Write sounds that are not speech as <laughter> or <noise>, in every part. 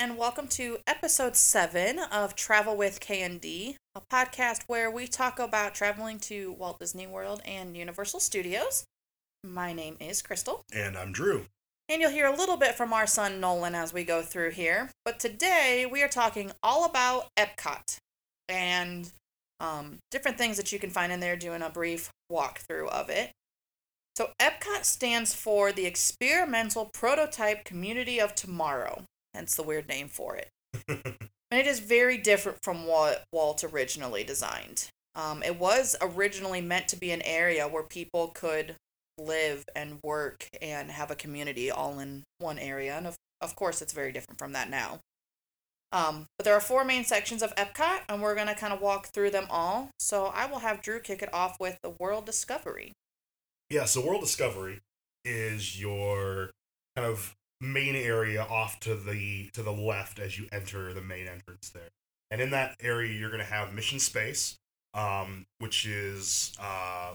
And welcome to episode seven of Travel with K and D, a podcast where we talk about traveling to Walt Disney World and Universal Studios. My name is Crystal, And I'm Drew. and you'll hear a little bit from our son Nolan as we go through here. But today we are talking all about Epcot and um, different things that you can find in there, doing a brief walkthrough of it. So, Epcot stands for the Experimental Prototype Community of Tomorrow, hence the weird name for it. <laughs> and it is very different from what Walt originally designed. Um, it was originally meant to be an area where people could live and work and have a community all in one area. And of, of course, it's very different from that now. Um, but there are four main sections of Epcot, and we're going to kind of walk through them all. So I will have Drew kick it off with the World Discovery. Yeah, so World Discovery is your kind of main area off to the to the left as you enter the main entrance there. And in that area you're going to have Mission Space, um, which is uh,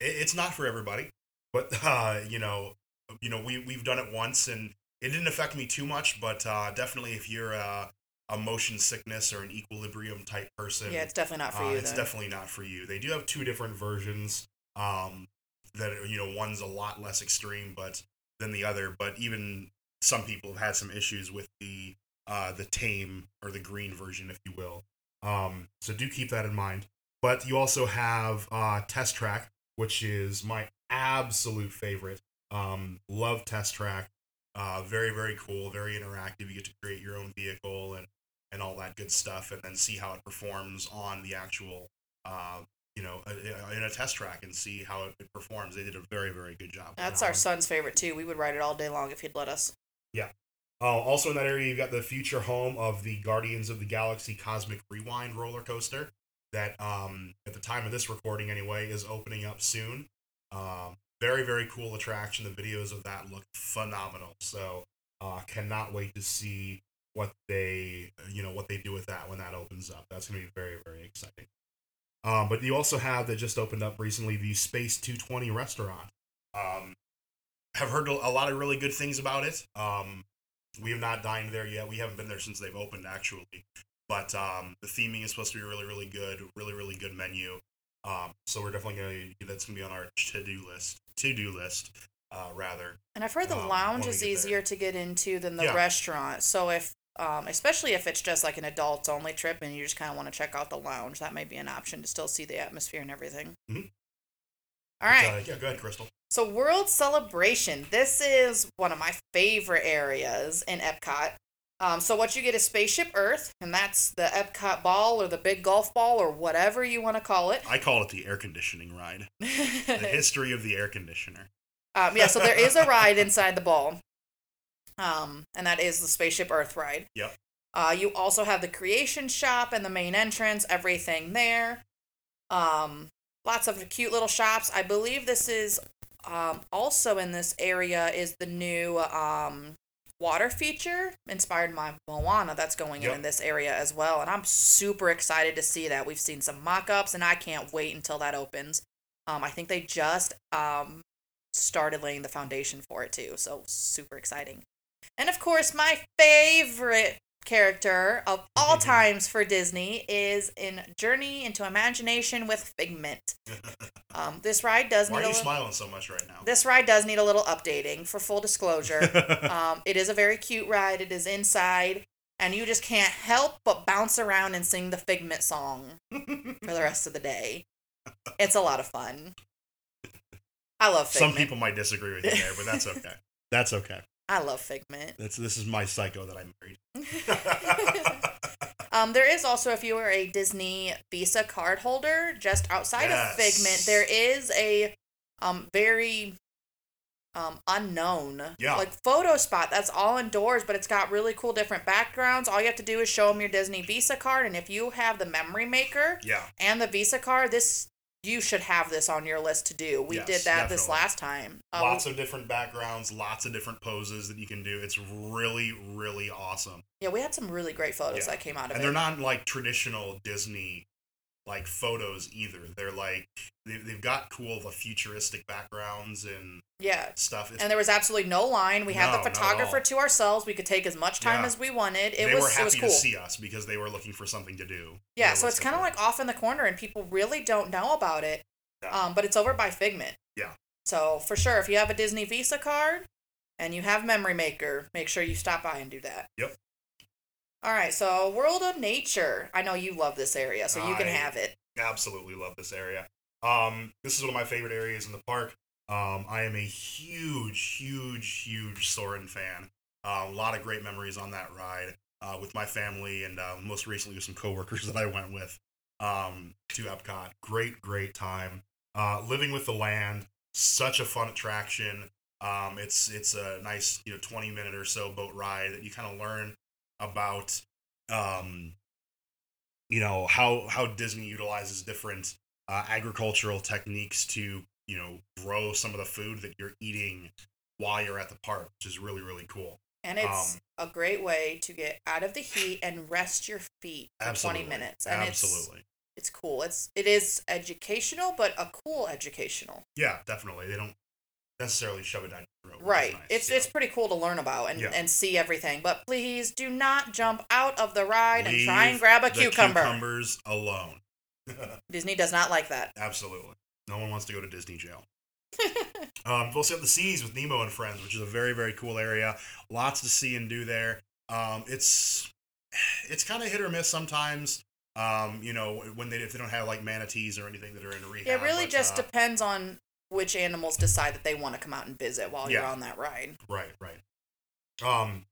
it, it's not for everybody, but <laughs> uh, you know, you know, we we've done it once and it didn't affect me too much, but uh, definitely if you're a, a motion sickness or an equilibrium type person, Yeah, it's definitely not for uh, you. it's then. definitely not for you. They do have two different versions. Um, that you know, one's a lot less extreme, but than the other. But even some people have had some issues with the uh, the tame or the green version, if you will. Um, so do keep that in mind. But you also have uh, Test Track, which is my absolute favorite. Um, love Test Track. Uh, very very cool, very interactive. You get to create your own vehicle and and all that good stuff, and then see how it performs on the actual, uh, you know, in a test track and see how it performs. They did a very, very good job. That's our son's favorite too. We would ride it all day long if he'd let us. Yeah. Uh, also in that area, you've got the future home of the Guardians of the Galaxy Cosmic Rewind roller coaster that, um, at the time of this recording anyway, is opening up soon. Um, very, very cool attraction. The videos of that look phenomenal. So, uh, cannot wait to see what they, you know, what they do with that when that opens up. That's gonna be very, very exciting. Um, but you also have that just opened up recently the Space 220 restaurant. Um, have heard a lot of really good things about it. Um, we have not dined there yet. We haven't been there since they've opened, actually. But um, the theming is supposed to be really, really good. Really, really good menu. Um, so we're definitely gonna that's gonna be on our to do list. To do list, uh, rather. And I've heard the Um, lounge is get there. easier to get into than the Yeah. restaurant. So if um, especially if it's just like an adults only trip and you just kind of want to check out the lounge, that may be an option to still see the atmosphere and everything. Mhm. All right. Uh, yeah, go ahead, Crystal. So World Celebration. This is one of my favorite areas in Epcot. Um, so what you get is Spaceship Earth, and that's the Epcot ball or the big golf ball or whatever you want to call it. I call it the air conditioning ride. <laughs> The history of the air conditioner. Um, yeah, so there is a ride inside the ball. Um, and that is the Spaceship Earth ride. Yep. Uh, you also have the creation shop and the main entrance, everything there. Um, lots of cute little shops. I believe this is um, also in this area is the new um, water feature inspired by Moana that's going in Yep. in this area as well. And I'm super excited to see that. We've seen some mock ups, and I can't wait until that opens. Um, I think they just um, started laying the foundation for it too. So super exciting. And of course, my favorite character of all times for Disney is in Journey into Imagination with Figment. <laughs> Um, this ride does Why need are a you little, smiling so much right now? this ride does need a little updating for full disclosure. <laughs> um, it is a very cute ride. It is inside, and you just can't help but bounce around and sing the Figment song <laughs> for the rest of the day. It's a lot of fun. I love Figment. Some people might disagree with you there, but that's okay. That's okay. I love Figment. That's this is my psycho that I married. <laughs> Um, there is also, if you are a Disney Visa card holder, just outside Yes. of Figment, there is a um very um unknown Yeah. like photo spot that's all indoors, but it's got really cool different backgrounds. All you have to do is show them your Disney Visa card, and if you have the Memory Maker yeah. and the Visa card, this you should have this on your list to do. We Yes, did that this last time. Uh, lots of different backgrounds, lots of different poses that you can do. It's really, really awesome. yeah, we had some really great photos Yeah. that came out of And it. And they're not like traditional Disney like photos either. They're like they, they've got cool the futuristic backgrounds and Yeah. stuff. It's, And there was absolutely no line. We had No, the photographer to ourselves. We could take as much time Yeah. as we wanted. It they was were it happy was cool. to see us because they were looking for something to do. Yeah, so it's kind of like off in the corner, and people really don't know about it. Yeah. Um, but it's over by Figment. Yeah. So for sure, if you have a Disney Visa card and you have Memory Maker, make sure you stop by and do that. Yep. All right, so World of Nature. I know you love this area, so you can I- have it. absolutely love this area. Um, this is one of my favorite areas in the park. Um, I am a huge, huge, huge Soarin' fan. Uh, a lot of great memories on that ride uh, with my family and uh, most recently with some coworkers <laughs> that I went with um, to Epcot. Great, great time. Uh, living with the land, such a fun attraction. Um, it's it's a nice you know twenty minute or so boat ride that you kind of learn about um, you know how how Disney utilizes different uh, agricultural techniques to you know grow some of the food that you're eating while you're at the park, which is really really cool. And it's Um, a great way to get out of the heat and rest your feet for Absolutely, 20 minutes. And it's absolutely, it's cool. It's it is educational, but a cool educational. yeah, definitely. They don't necessarily shove it down your throat. which is Right. nice, It's yeah. it's pretty cool to learn about and, Yeah. and see everything. But please do not jump out of the ride and try and grab a the cucumber. Cucumbers alone. <laughs> Disney does not like that. Absolutely. No one wants to go to Disney jail. <laughs> um, we'll see at the seas with Nemo and Friends, which is a very, very cool area. Lots to see and do there. Um, it's it's kind of hit or miss sometimes. Um, you know, when they if they don't have like manatees or anything that are in rehab. it really but, just uh, depends on which animals decide that they want to come out and visit while you're on that ride. Right, right. Um,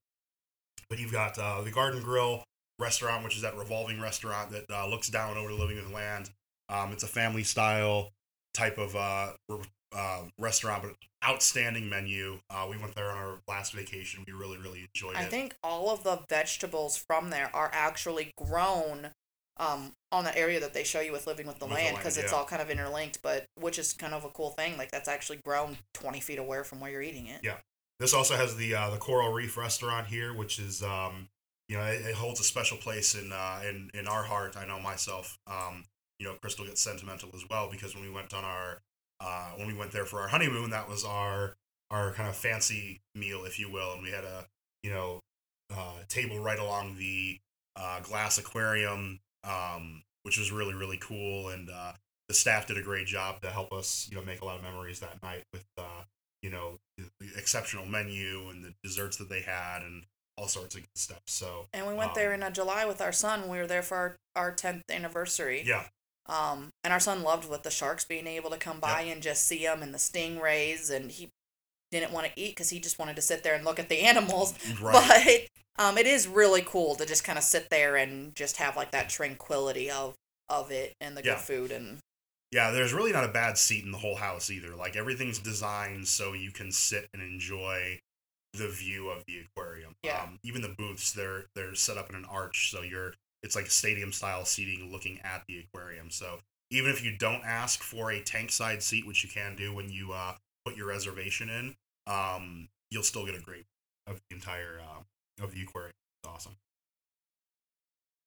but you've got uh, the Garden Grill restaurant, which is that revolving restaurant that uh, looks down over the living with land. Um, it's a family style type of uh, uh, restaurant, but outstanding menu. Uh, we went there on our last vacation. We really, really enjoyed I it. I think all of the vegetables from there are actually grown um, on the area that they show you with living with the With land because it's yeah. all kind of interlinked, but which is kind of a cool thing. Like that's actually grown 20 feet away from where you're eating it. Yeah. This also has the uh, the Coral Reef restaurant here, which is um, you know it, it holds a special place in uh, in in our heart. I know myself. Um, you know, Crystal gets sentimental as well because when we went on our uh, when we went there for our honeymoon, that was our our kind of fancy meal, if you will, and we had a you know uh, table right along the uh, glass aquarium, um, which was really really cool, and uh, the staff did a great job to help us you know make a lot of memories that night with. Uh, you know the exceptional menu and the desserts that they had and all sorts of good stuff. So And we went there Um, in uh, July with our son. We were there for our, our 10th anniversary. yeah, Um, and our son loved with the sharks being able to come by and just see them and the stingrays. And he didn't want to eat because he just wanted to sit there and look at the <laughs> animals. right. But um, it is really cool to just kind of sit there and just have like that tranquility of of it and the Yeah. good food and yeah, there's really not a bad seat in the whole house either. Like everything's designed so you can sit and enjoy the view of the aquarium. Yeah. Um, even the booths, they're they're set up in an arch, so you're it's like a stadium style seating looking at the aquarium. So even if you don't ask for a tank side seat, which you can do when you uh, put your reservation in, um, you'll still get a great of the entire uh, of the aquarium. It's awesome.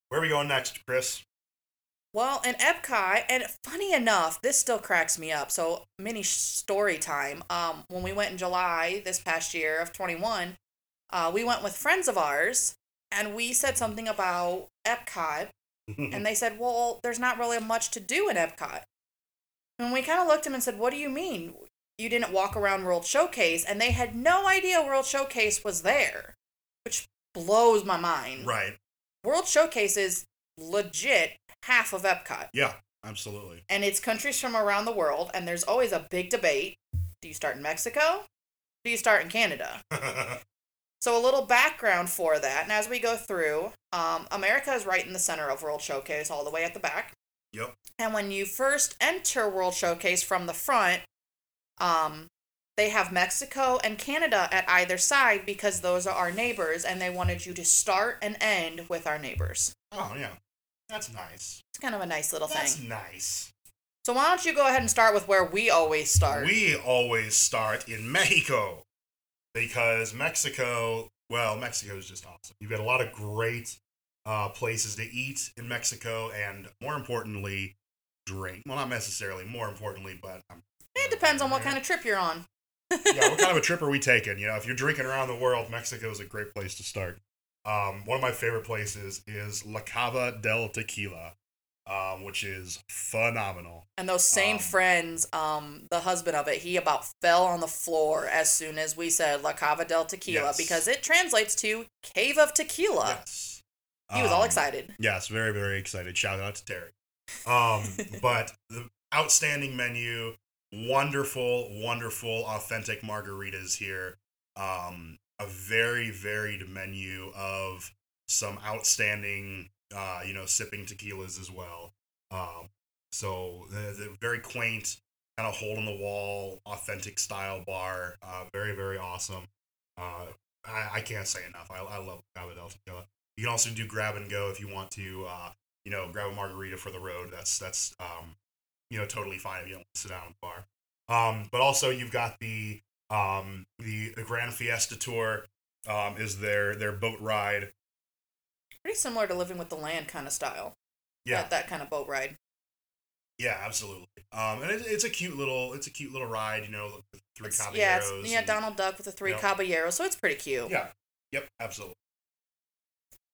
Where are we going next, Chris? Well, in Epcot, and funny enough, this still cracks me up. So, mini story time. Um, when we went in July this past year of 21, uh, we went with friends of ours, and we said something about Epcot, and <laughs> they said, "Well, there's not really much to do in Epcot." And we kind of looked at him and said, "What do you mean? You didn't walk around World Showcase?" And they had no idea World Showcase was there, which blows my mind. right. World Showcase is legit half of Epcot. Yeah, absolutely. And it's countries from around the world, and there's always a big debate. Do you start in Mexico? Do you start in Canada? <laughs> So, a little background for that. And as we go through, um, America is right in the center of World Showcase, all the way at the back. yep. And when you first enter World Showcase from the front, um, they have Mexico and Canada at either side because those are our neighbors, and they wanted you to start and end with our neighbors. Oh yeah, that's nice. It's kind of a nice little That's thing. That's nice. So why don't you go ahead and start with where we always start? We always start in Mexico because Mexico, well, Mexico is just awesome. You've got a lot of great uh, places to eat in Mexico, and more importantly, drink. Well, not necessarily more importantly, but um, It depends on what kind of trip you're on. yeah, what kind of a <laughs> trip are we taking? You know, if you're drinking around the world, Mexico is a great place to start. Um, one of my favorite places is La Cava del Tequila, um, which is phenomenal. And those same Um, friends, um, the husband of it, he about fell on the floor as soon as we said La Cava del Tequila Yes. because it translates to Cave of Tequila. Yes. He was all Um, excited. Yes, very, very excited. Shout out to Terry. <laughs> Um, but the outstanding menu, wonderful, wonderful, authentic margaritas here. Um, a very varied menu of some outstanding, uh, you know, sipping tequilas as well. Um, so the, the very quaint, kind of hole in the wall, authentic style bar. Uh, very, very awesome. Uh, I, I can't say enough. I, I love Cava del Tequila. You can also do grab and go if you want to, uh, you know, grab a margarita for the road. That's that's um, you know, totally fine if you don't want to sit down at the bar. Um, but also you've got the um the, the Grand Fiesta Tour um is their their boat ride. Pretty similar to living with the land kind of style. Yeah, That, that kind of boat ride. yeah, absolutely. Um, and it, it's a cute little it's a cute little ride. You know, with three It's- caballeros. yeah, yeah, and- Donald Duck with the three Yep. caballeros, so it's pretty cute. Yeah. Yep. Absolutely.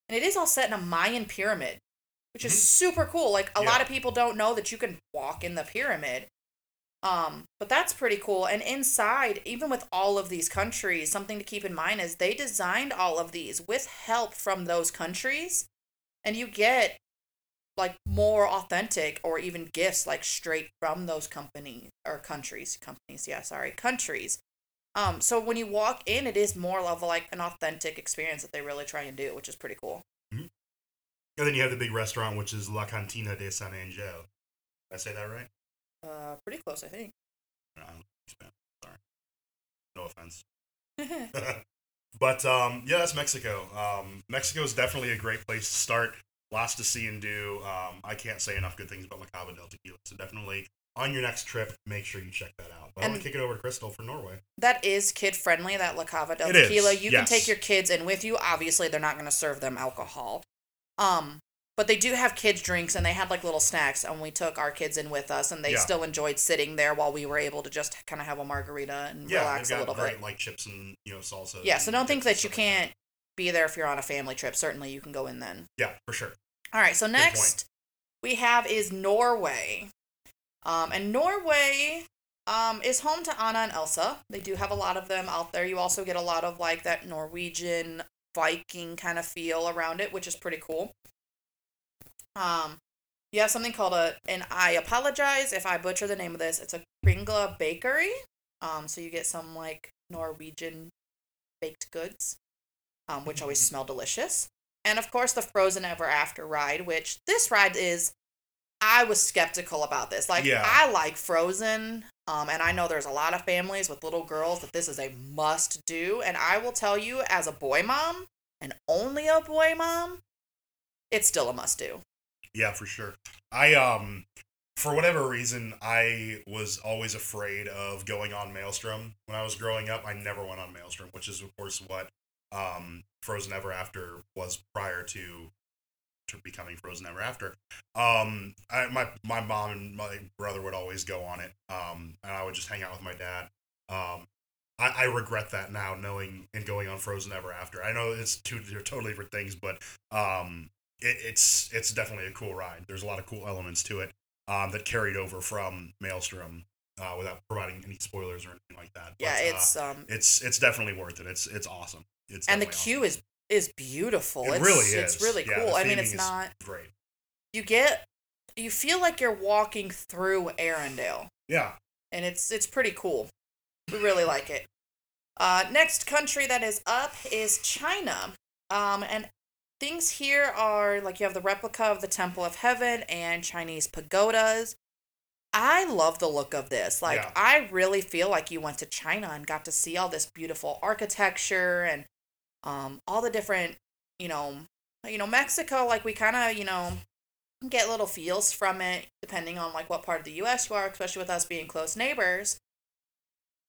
And it is all set in a Mayan pyramid, which is Mhm. super cool. Like a Yeah. lot of people don't know that you can walk in the pyramid. Um, but that's pretty cool. And inside, even with all of these countries, something to keep in mind is they designed all of these with help from those countries. And you get like more authentic or even gifts like straight from those companies or countries. Companies, yeah, sorry, countries. Um, so when you walk in, it is more of like an authentic experience that they really try and do, which is pretty cool. And then you have the big restaurant, which is La Cantina de San Angel. Did I say that right? Uh, pretty close, I think. No, I'm. Sorry. No offense. <laughs> <laughs> but um, yeah, that's Mexico. Um, Mexico is definitely a great place to start. Lots to see and do. Um, I can't say enough good things about La Cava del Tequila. So definitely on your next trip, make sure you check that out. But I'm And- gonna kick it over to Crystal for Norway. that is kid friendly. That La Cava del It is, Tequila. You can take your kids in with you. Obviously, they're not going to serve them alcohol. Um, but they do have kids drinks, and they had like little snacks. And we took our kids in with us, and they Yeah. still enjoyed sitting there while we were able to just kind of have a margarita and Yeah, relax a little great bit. like chips and you know salsa. Yeah, so don't think that you can't be there if you're on a family trip. Certainly, you can go in then. Yeah, for sure. All right, so next we have is Norway. Um, and Norway um, is home to Anna and Elsa. They do have a lot of them out there. You also get a lot of like that Norwegian Viking kind of feel around it, which is pretty cool. Um, you have something called a, and I apologize if I butcher the name of this. It's a Kringla Bakery. Um, so you get some like Norwegian baked goods, um, which always smell delicious. And of course, the Frozen Ever After ride, which this ride is. I was skeptical about this. Like, Yeah. I like Frozen, um, and I know there's a lot of families with little girls that this is a must do. And I will tell you, as a boy mom, and only a boy mom, it's still a must do. Yeah, for sure. I um for whatever reason I was always afraid of going on Maelstrom. When I was growing up, I never went on Maelstrom, which is of course what um Frozen Ever After was prior to to becoming Frozen Ever After. Um I, my my mom and my brother would always go on it. Um and I would just hang out with my dad. Um I, I regret that now, knowing and going on Frozen Ever After. I know it's two they're totally different things, but um, it, it's it's definitely a cool ride. There's a lot of cool elements to it um, that carried over from Maelstrom uh, without providing any spoilers or anything like that. Yeah, But, uh, it's um, it's it's definitely worth it. It's it's awesome. It's and the queue is is beautiful. It it's, really is. It's really Yeah, cool. I mean, it's not. great. You get, you feel like you're walking through Arendelle. Yeah, and it's it's pretty cool. We really like it. Uh, next country that is up is China, um, and things here are like you have the replica of the Temple of Heaven and Chinese pagodas. I love the look of this. Like Yeah. I really feel like you went to China and got to see all this beautiful architecture and um, all the different, you know, you know Mexico. Like we kind of, you know, get little feels from it depending on like what part of the US you are, especially with us being close neighbors.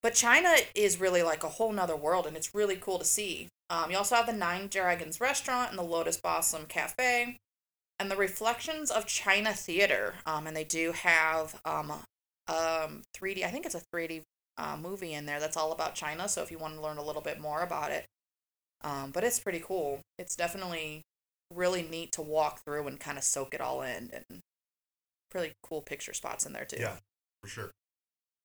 But China is really like a whole nother world and it's really cool to see. Um, you also have the Nine Dragons Restaurant and the Lotus Blossom Cafe, and the Reflections of China Theater. Um, and they do have um, um 3D. I think it's a 3D uh, movie in there that's all about China. So if you want to learn a little bit more about it, um, but it's pretty cool. It's definitely really neat to walk through and kind of soak it all in, and pretty cool picture spots in there too. Yeah, for sure.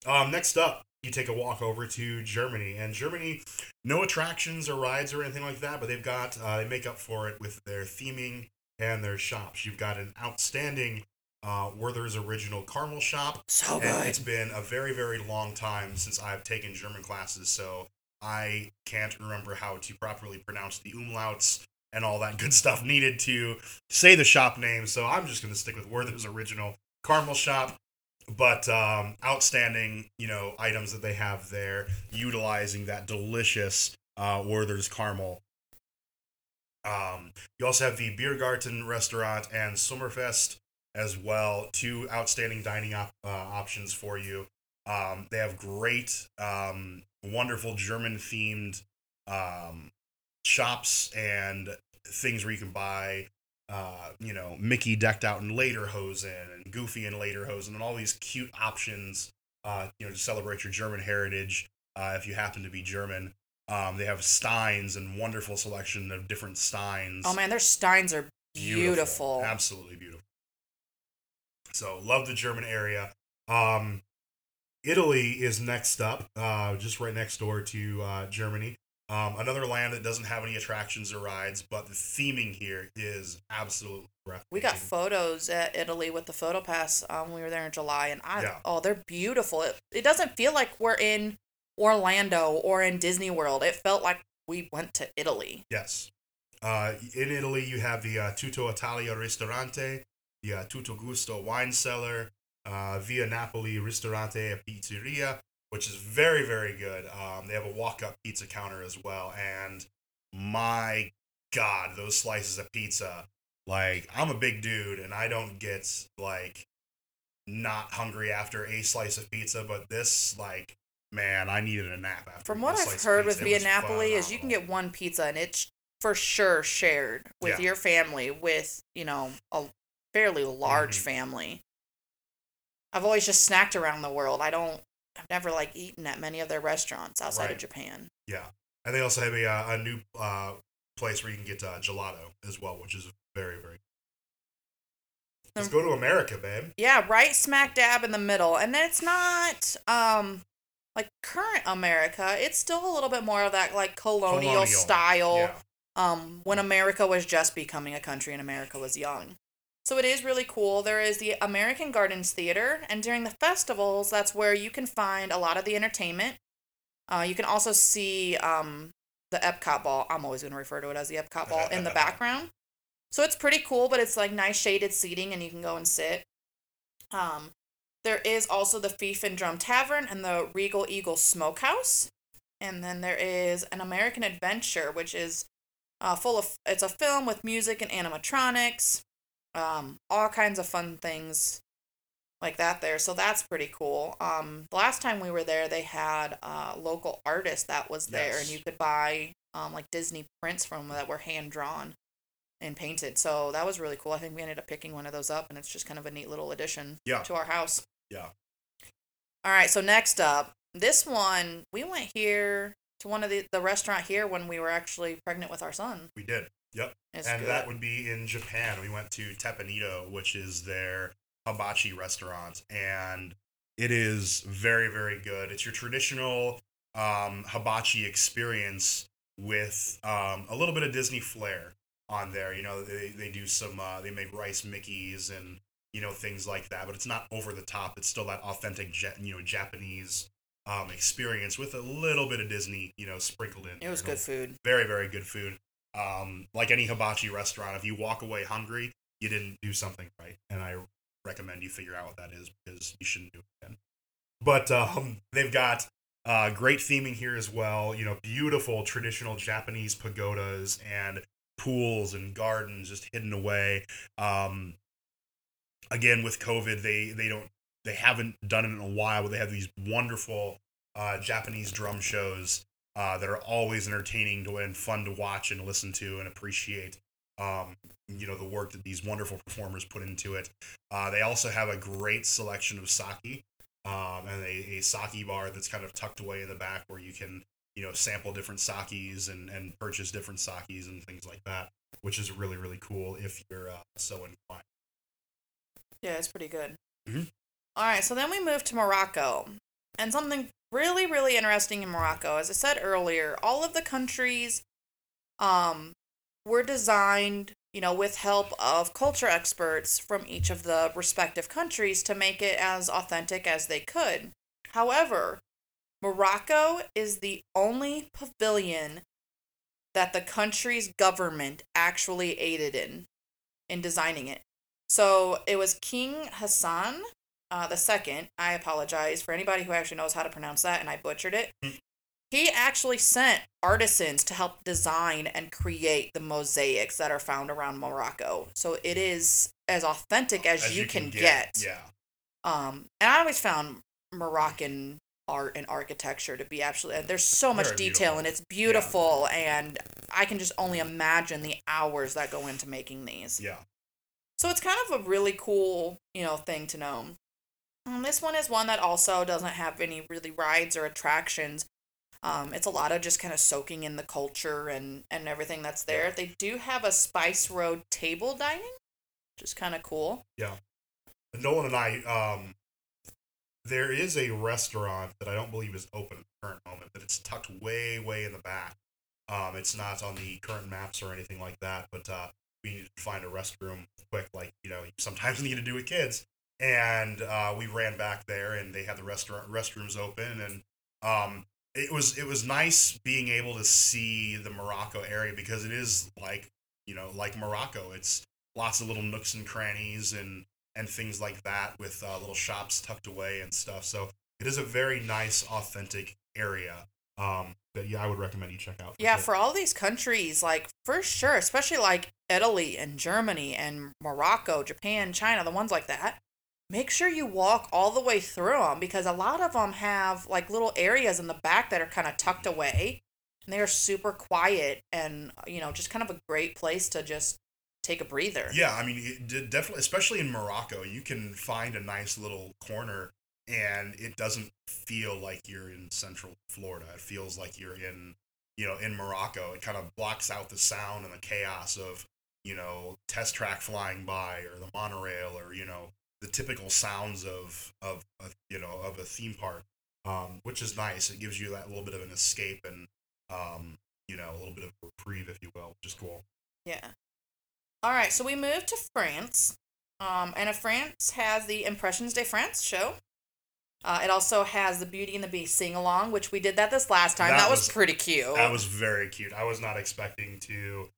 Um, next up, you take a walk over to Germany, and Germany, no attractions or rides or anything like that, but they've got uh, they make up for it with their theming and their shops. You've got an outstanding uh, Werther's original caramel shop. So And good. it's been a very, very long time since I've taken German classes, so I can't remember how to properly pronounce the umlauts and all that <laughs> good stuff needed to say the shop name. So I'm just going to stick with Werther's original caramel shop. But um, outstanding, you know, items that they have there, utilizing that delicious uh, Werther's caramel. Um, you also have the Biergarten restaurant and Sommerfest as well. Two outstanding dining op- uh, options for you. Um, they have great, um, wonderful German themed um, shops and things where you can buy, uh, you know, Mickey decked out in Lederhosen and Goofy in Lederhosen and all these cute options, uh, you know, to celebrate your German heritage uh, if you happen to be German. Um, they have steins and wonderful selection of different steins. Oh man, their steins are beautiful. Absolutely beautiful. So love the German area. Um, Italy is next up, uh, just right next door to uh, Germany. Um, another land that doesn't have any attractions or rides, but the theming here is absolutely breathtaking. We got photos at Italy with the photo pass. Um, we were there in July, and I Yeah. oh, they're beautiful. It, it doesn't feel like we're in Orlando or in Disney World. It felt like we went to Italy. Yes. Uh, in Italy, you have the uh, Tutto Italia Ristorante, the uh, Tutto Gusto Wine Cellar, uh, Via Napoli Ristorante e Pizzeria, which is very, very good. Um, they have a walk up pizza counter as well. And my God, those slices of pizza. Like, I'm a big dude and I don't get, like, not hungry after a slice of pizza, but this, like, man, I needed a nap after From what I've heard with Via Napoli is you can get one pizza and it's for sure shared with Yeah. your family with, you know, a fairly large Mhm. family. I've always just snacked around the world. I don't I've never like eaten at many of their restaurants outside of Japan. Yeah, and they also have a uh, a new uh, place where you can get uh, gelato as well, which is very very. Let's Um, go to America, babe. Yeah, right smack dab in the middle. And it's not um like current America. It's still a little bit more of that like colonial, Colonial, style. Yeah, um, when America was just becoming a country and America was young. So it is really cool. There is the American Gardens Theater, and during the festivals, that's where you can find a lot of the entertainment. Uh, you can also see um, the Epcot ball. I'm always going to refer to it as the Epcot ball in the <laughs> background. So it's pretty cool, but it's like nice shaded seating, and you can go and sit. Um, there is also the Fife and Drum Tavern and the Regal Eagle Smokehouse. And then there is an American Adventure, which is uh, full of it's a film with music and animatronics um all kinds of fun things like that there. So that's pretty cool. Um the last time we were there they had a local artist that was there and you could buy um like disney prints from that were hand drawn and painted. So that was really cool. I think we ended up picking one of those up and it's just kind of a neat little addition Yeah. to our house. Yeah. all right so next up this one we went here to one of the the restaurant here when we were actually pregnant with our son. We did. Yep, and good. that would be in Japan. We went to Teppan Edo, which is their hibachi restaurant, and it is very very good. It's your traditional um, hibachi experience with um, a little bit of Disney flair on there. You know, they, they do some uh, they make rice Mickeys and you know things like that, but it's not over the top. It's still that authentic you know Japanese um, experience with a little bit of Disney you know sprinkled in. it was there. good food Very very good food. Um, like any hibachi restaurant, if you walk away hungry, you didn't do something right, and I recommend you figure out what that is because you shouldn't do it again. But um, <laughs> they've got uh, great theming here as well. You know, beautiful traditional Japanese pagodas and pools and gardens just hidden away. Um, again, with COVID, they they don't they haven't done it in a while, but they have these wonderful uh, Japanese drum shows uh, that are always entertaining to and fun to watch and listen to and appreciate. Um, you know the work that these wonderful performers put into it. Uh, they also have a great selection of sake, um, and a, a sake bar that's kind of tucked away in the back where you can you know sample different sakis and and purchase different sakis and things like that, which is really really cool if you're uh, so inclined. Yeah, it's pretty good. Mhm. All right, so then we move to Morocco. And something really, really interesting in Morocco, as I said earlier, all of the countries um, were designed, you know, with help of culture experts from each of the respective countries to make it as authentic as they could. However, Morocco is the only pavilion that the country's government actually aided in in designing it. So it was King Hassan uh, the second. I apologize for anybody who actually knows how to pronounce that, and I butchered it. Hmm. He actually sent artisans to help design and create the mosaics that are found around Morocco. So it is as authentic as, you, can, get. Yeah. Um, and I always found Moroccan art and architecture to be absolutely there's so much Very detail beautiful. and it's beautiful and I can just only imagine the hours that go into making these. Yeah. So it's kind of a really cool, you know, thing to know. Um, this one is one that also doesn't have any really rides or attractions. Um, it's a lot of just kind of soaking in the culture and and everything that's there. They do have a Spice Road table dining, which is kind of cool. Yeah. Nolan and I, um, there is a restaurant that I don't believe is open at the current moment, but it's tucked way, way in the back. Um, it's not on the current maps or anything like that, but uh, we need to find a restroom quick, like you know, you sometimes <laughs> need to do with kids. And uh, we ran back there, and they had the restaurant restrooms open, and um, it was it was nice being able to see the Morocco area because it is like you know like Morocco. It's lots of little nooks and crannies and and things like that with uh, little shops tucked away and stuff. So it is a very nice, authentic area um, that yeah, I would recommend you check out. Yeah, sure. for all these countries, like for sure, especially like Italy and Germany and Morocco, Japan, China, the ones like that. Make sure you walk all the way through them because a lot of them have like little areas in the back that are kind of tucked away and they are super quiet and you know just kind of a great place to just take a breather. Yeah, I mean, definitely, especially in Morocco, you can find a nice little corner, and it doesn't feel like you're in Central Florida. It feels like you're in, you know, in Morocco. It kind of blocks out the sound and the chaos of, you know, test track flying by or the monorail or you know the typical sounds of of a, you know of a theme park, um, which is nice. It gives you that little bit of an escape and, um, you know, a little bit of reprieve, if you will, which is cool. Yeah. All right, so we move to France. Um, and France has the Impressions de France show. Uh, it also has the Beauty and the Beast sing along, which we did that this last time. That That, was, was- pretty cute. That was very cute. I was not expecting to.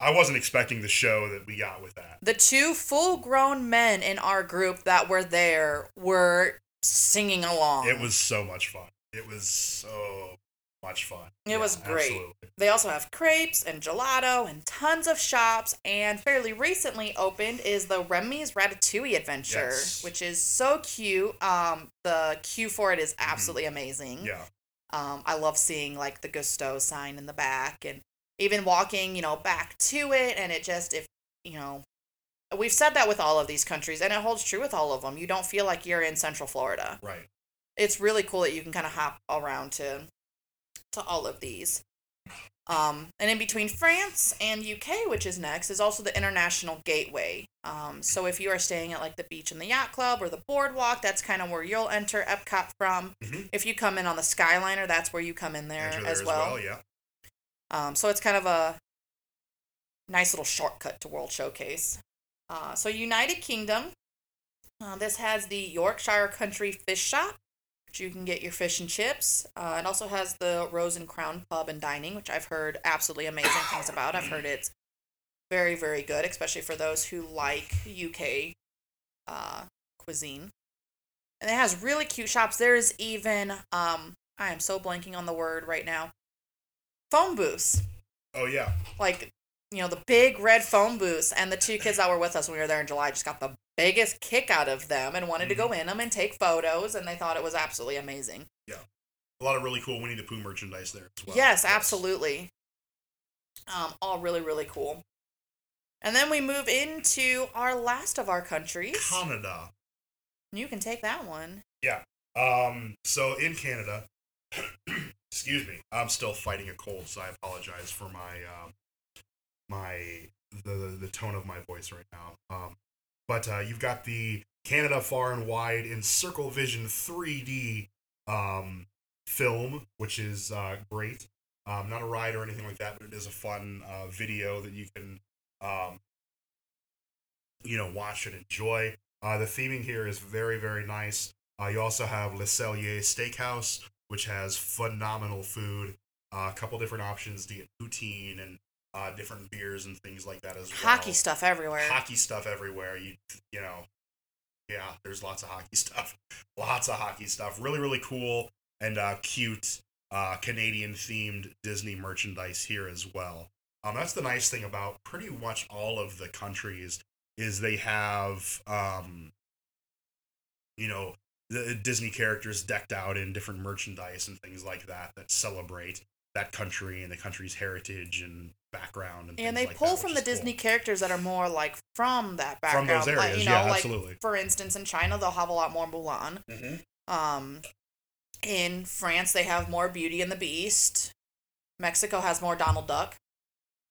I wasn't expecting the show that we got with that. the two full grown men in our group that were there were singing along. It was so much fun. It was so much fun. It was great. absolutely. They also have crepes and gelato and tons of shops. And fairly recently opened is the Remy's Ratatouille Adventure, Yes. which is so cute. Um, the queue for it is absolutely amazing. Mm-hmm. Yeah, Um, I love seeing like the Gusteau sign in the back and even walking, you know, back to it. And it just, if, you know, we've said that with all of these countries and it holds true with all of them. You don't feel like you're in Central Florida. right. It's really cool that you can kind of hop around to, to all of these. Um, and in between France and UK, which is next, is also the International Gateway. Um, so if you are staying at like the beach and the yacht club or the boardwalk, that's kind of where you'll enter Epcot from. Mhm. If you come in on the Skyliner, that's where you come in there, Enter there as, well. Yeah, Um, so it's kind of a nice little shortcut to World Showcase. Uh, so United Kingdom, uh, this has the Yorkshire County Fish Shop, which you can get your fish and chips. Uh, it also has the Rose and Crown Pub and Dining, which I've heard absolutely amazing things about. I've heard it's very, very good, especially for those who like UK uh, cuisine. And it has really cute shops. There's even, um, I am so blanking on the word right now, phone booths Oh yeah. like you know the big red phone booths and the two kids that were with us when we were there in july just got the biggest kick out of them and wanted to go in them and take photos and they thought it was absolutely amazing Yeah. a lot of really cool Winnie the Pooh merchandise there as well. yes, absolutely. Um, all really, really cool. And then we move into our last of our countries. Canada. You can take that one. Yeah. Um, so in Canada, excuse me, I'm still fighting a cold, so I apologize for my um, my the the tone of my voice right now. Um, but uh, you've got the Canada Far and Wide in Circle Vision 3D um, film, which is uh, great. Um, not a ride or anything like that, but it is a fun uh, video that you can, um, you know, watch and enjoy. Uh, the theming here is very, very nice. Uh, you also have Le Cellier Steakhouse, which has phenomenal food. Uh, a couple different options to get poutine and uh, different beers and things like that as well. Hockey stuff everywhere. Hockey stuff everywhere. You you know, yeah, there's lots of hockey <laughs> stuff. Lots of hockey stuff. Really, really cool and uh, cute uh, Canadian themed Disney merchandise here as well. Um, that's the nice thing about pretty much all of the countries is they have um, you know the Disney characters decked out in different merchandise and things like that that celebrate that country and the country's heritage and background and and they like pull that, from the is Disney cool. characters that are more like from that from background. those areas. like, you know, yeah, like absolutely. for instance, in China they'll have a lot more Mulan. Mm-hmm. Um, in France they have more Beauty and the Beast. Mexico has more Donald Duck.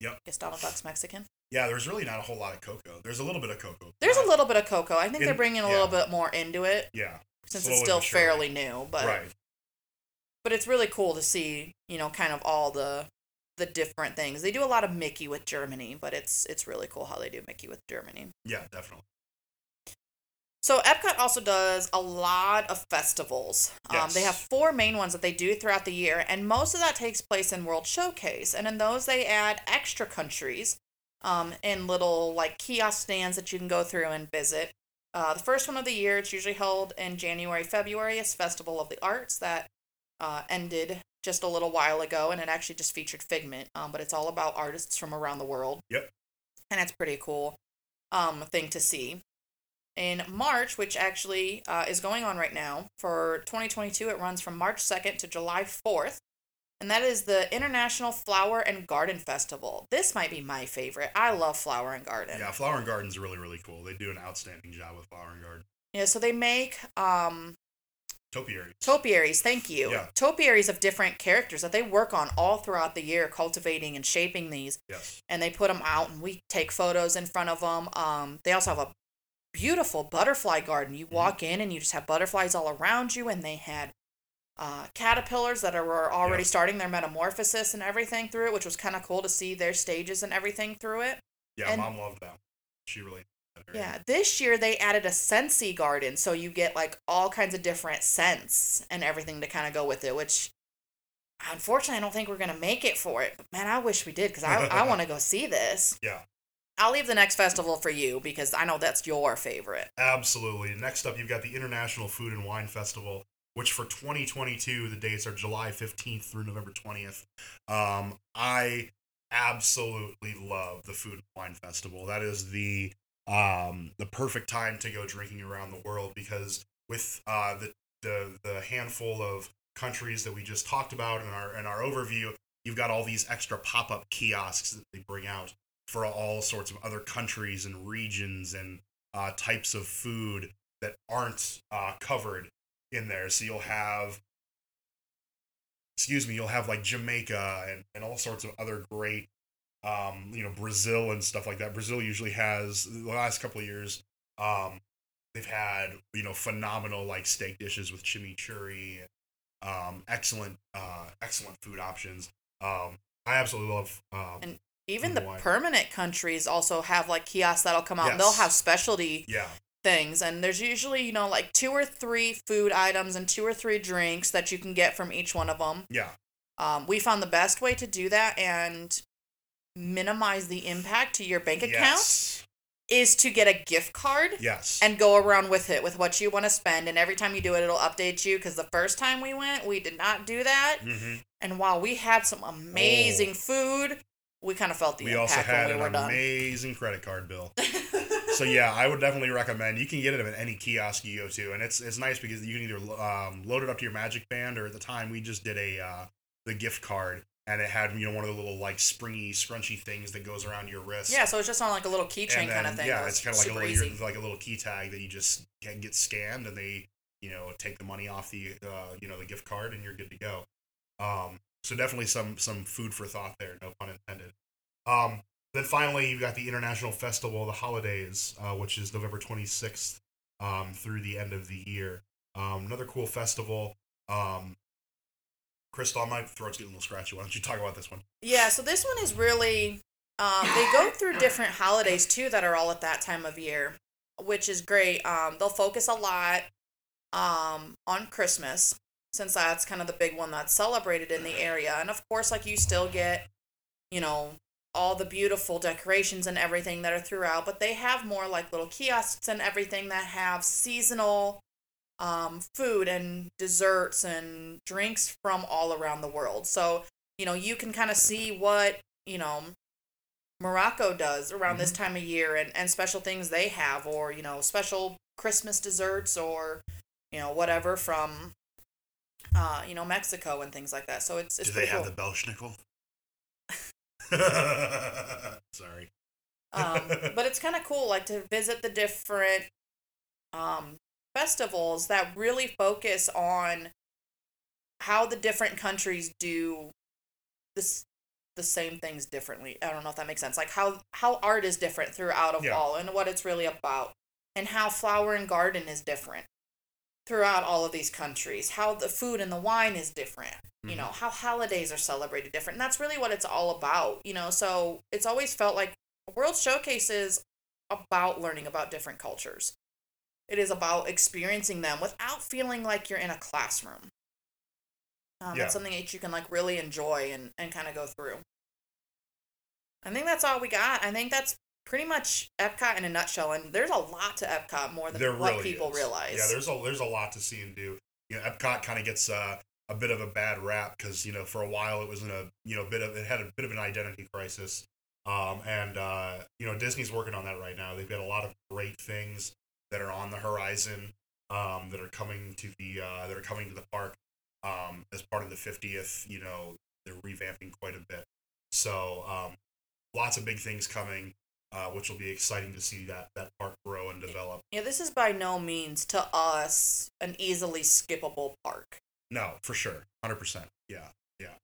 Yep. I Guess Donald Duck's Mexican. Yeah, there's really not a whole lot of Coco. There's a little bit of Coco. There's a little bit of Coco. I think they're bringing a yeah. little bit more into it Yeah, since slowly it's still fairly new. But right. but it's really cool to see you know kind of all the the different things. They do a lot of Mickey with Germany, but it's it's really cool how they do Mickey with Germany. Yeah, definitely. So Epcot also does a lot of festivals. Um, they have four main ones that they do throughout the year, and most of that takes place in World Showcase. And in those, they add extra countries, um, and little like kiosk stands that you can go through and visit. Uh, the first one of the year, it's usually held in January, February, is Festival of the Arts that uh, ended just a little while ago, and it actually just featured Figment. Um, but it's all about artists from around the world. Yep. And it's pretty cool um, thing to see in March, which actually uh, is going on right now for 2022. It runs from March 2nd to July 4th, and that is the International Flower and Garden Festival. This might be my favorite. I love Flower and Garden. Yeah, Flower and Garden's really, really cool. They do an outstanding job with Flower and Garden. Yeah, so they make um, Topiaries. topiaries. Thank you. Yeah. Topiaries of different characters that they work on all throughout the year, cultivating and shaping these. yes. and they put them out and we take photos in front of them um they also have a beautiful butterfly garden you walk in and you just have butterflies all around you and they had uh, caterpillars that are, were already Yeah. starting their metamorphosis and everything through it which was kind of cool to see their stages and everything through it Yeah, And- mom loved that. She really. yeah this year they added a scentsy garden so you get like all kinds of different scents and everything to kind of go with it which unfortunately i don't think we're gonna make it for it but man i wish we did because i, I want to go see this <laughs> Yeah. I'll leave the next festival for you because I know that's your favorite. Absolutely. Next up, you've got the International Food and Wine Festival, which for 2022, the dates are July 15th through November 20th. Um, I absolutely love the Food and Wine Festival. That is the um, the perfect time to go drinking around the world because with uh, the, the the handful of countries that we just talked about in our in our overview, you've got all these extra pop up kiosks that they bring out for all sorts of other countries and regions and uh, types of food that aren't uh, covered in there. So you'll have, excuse me, you'll have like Jamaica and, and all sorts of other great, um, you know, Brazil and stuff like that. Brazil usually has the last couple of years, um, they've had you know phenomenal like steak dishes with chimichurri, um, excellent, uh, excellent food options. Um, I absolutely love. Um, And Even the wine. permanent countries also have like kiosks that'll come out and they'll have specialty yeah, things. And there's usually, you know, like two or three food items and two or three drinks that you can get from each one of them. yeah, Um, we found the best way to do that and minimize the impact to your bank account yes, is to get a gift card yes, and go around with it with what you want to spend. And every time you do it, it'll update you. Because the first time we went, we did not do that. hmm And while we had some amazing food, we kind of felt the we impact also had when we were an done. amazing credit card bill. <laughs> so yeah, I would definitely recommend. You can get it at any kiosk you go to, and it's it's nice because you can either um, load it up to your Magic Band, or at the time we just did a uh, the gift card, and it had you know one of the little like springy, scrunchy things that goes around your wrist. Yeah, so it's just on like a little keychain kind of thing. Yeah, It it's kind of like a little easy. like a little key tag that you just can get scanned, and they you know take the money off the uh, you know the gift card, and you're good to go. Um, so definitely some some food for thought there, no pun intended. Um, then finally, you've got the International Festival the Holidays, uh, which is November 26th um, through the end of the year. Um, another cool festival. Um, Crystal, my throat's getting a little scratchy. Why don't you talk about this one? Yeah, so this one is really um, they go through different holidays too that are all at that time of year, which is great. Um, they'll focus a lot um, on Christmas since that's kind of the big one that's celebrated in the area, and of course, like you still get, you know, all the beautiful decorations and everything that are throughout, but they have more like little kiosks and everything that have seasonal um, food and desserts and drinks from all around the world. So, you know, you can kind of see what, you know, Morocco does around this time of year and, and special things they have, or, you know, special Christmas desserts or, you know, whatever from, uh, you know, Mexico and things like that. So it's, it's Do they have cool. the Belschnickel? <laughs> Sorry. um, but it's kind of cool like to visit the different um, festivals that really focus on how the different countries do this the same things differently i don't know if that makes sense like how how art is different throughout of Yeah. all and what it's really about and how flower and garden is different throughout all of these countries how the food and the wine is different you Mhm. know how holidays are celebrated different and that's really what it's all about you know so it's always felt like world showcase is about learning about different cultures it is about experiencing them without feeling like you're in a classroom um, Yeah. It's something that you can like really enjoy and, and kind of go through. I think that's all we got. I think that's pretty much Epcot in a nutshell. And there's a lot to Epcot more than there what really people is. realize. Yeah, there's a there's a lot to see and do. You know, Epcot kind of gets uh, a bit of a bad rap because you know for a while it was in a you know bit of it had a bit of an identity crisis. Um, and uh, you know Disney's working on that right now. They've got a lot of great things that are on the horizon um, that are coming to the uh, that are coming to the park um, as part of the 50th. You know they're revamping quite a bit. So um, lots of big things coming, uh, which will be exciting to see that that park grow and develop. yeah, this is by no means to us an easily skippable park. No, for sure. 100%. Yeah. Yeah.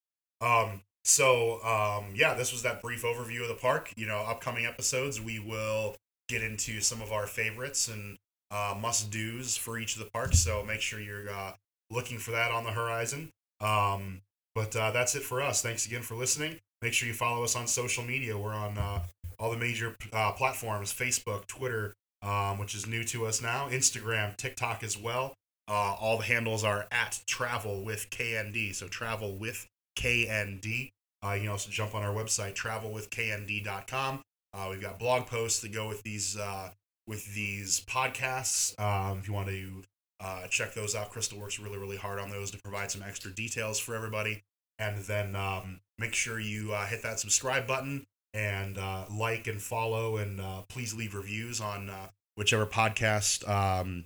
Um so um yeah, this was that brief overview of the park. You know, upcoming episodes we will get into some of our favorites and uh must-dos for each of the parks, so make sure you're uh looking for that on the horizon. Um but uh, that's it for us. Thanks again for listening. Make sure you follow us on social media. We're on uh, all the major uh, platforms Facebook, Twitter, um, which is new to us now, Instagram, TikTok as well. Uh, all the handles are at travel with KND. So travel with KND. Uh, you can also jump on our website, travelwithknd.com. Uh, we've got blog posts that go with these uh, with these podcasts. Um, if you want to uh, check those out, Crystal works really, really hard on those to provide some extra details for everybody. And then um, make sure you uh, hit that subscribe button and uh, like and follow, and uh, please leave reviews on uh, whichever podcast um,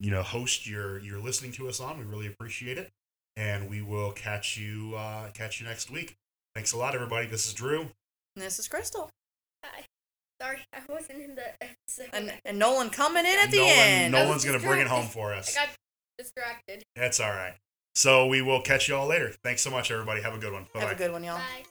you know host you're you're listening to us on. We really appreciate it, and we will catch you uh, catch you next week. Thanks a lot, everybody. This is Drew. And this is Crystal. Hi. Sorry, I wasn't in the episode. And, and Nolan coming in at the Nolan, end. No- Nolan's gonna bring it home for I us. got distracted. That's all right. So we will catch you all later. Thanks so much, everybody. Have a good one. Bye Have a good one, y'all. Bye.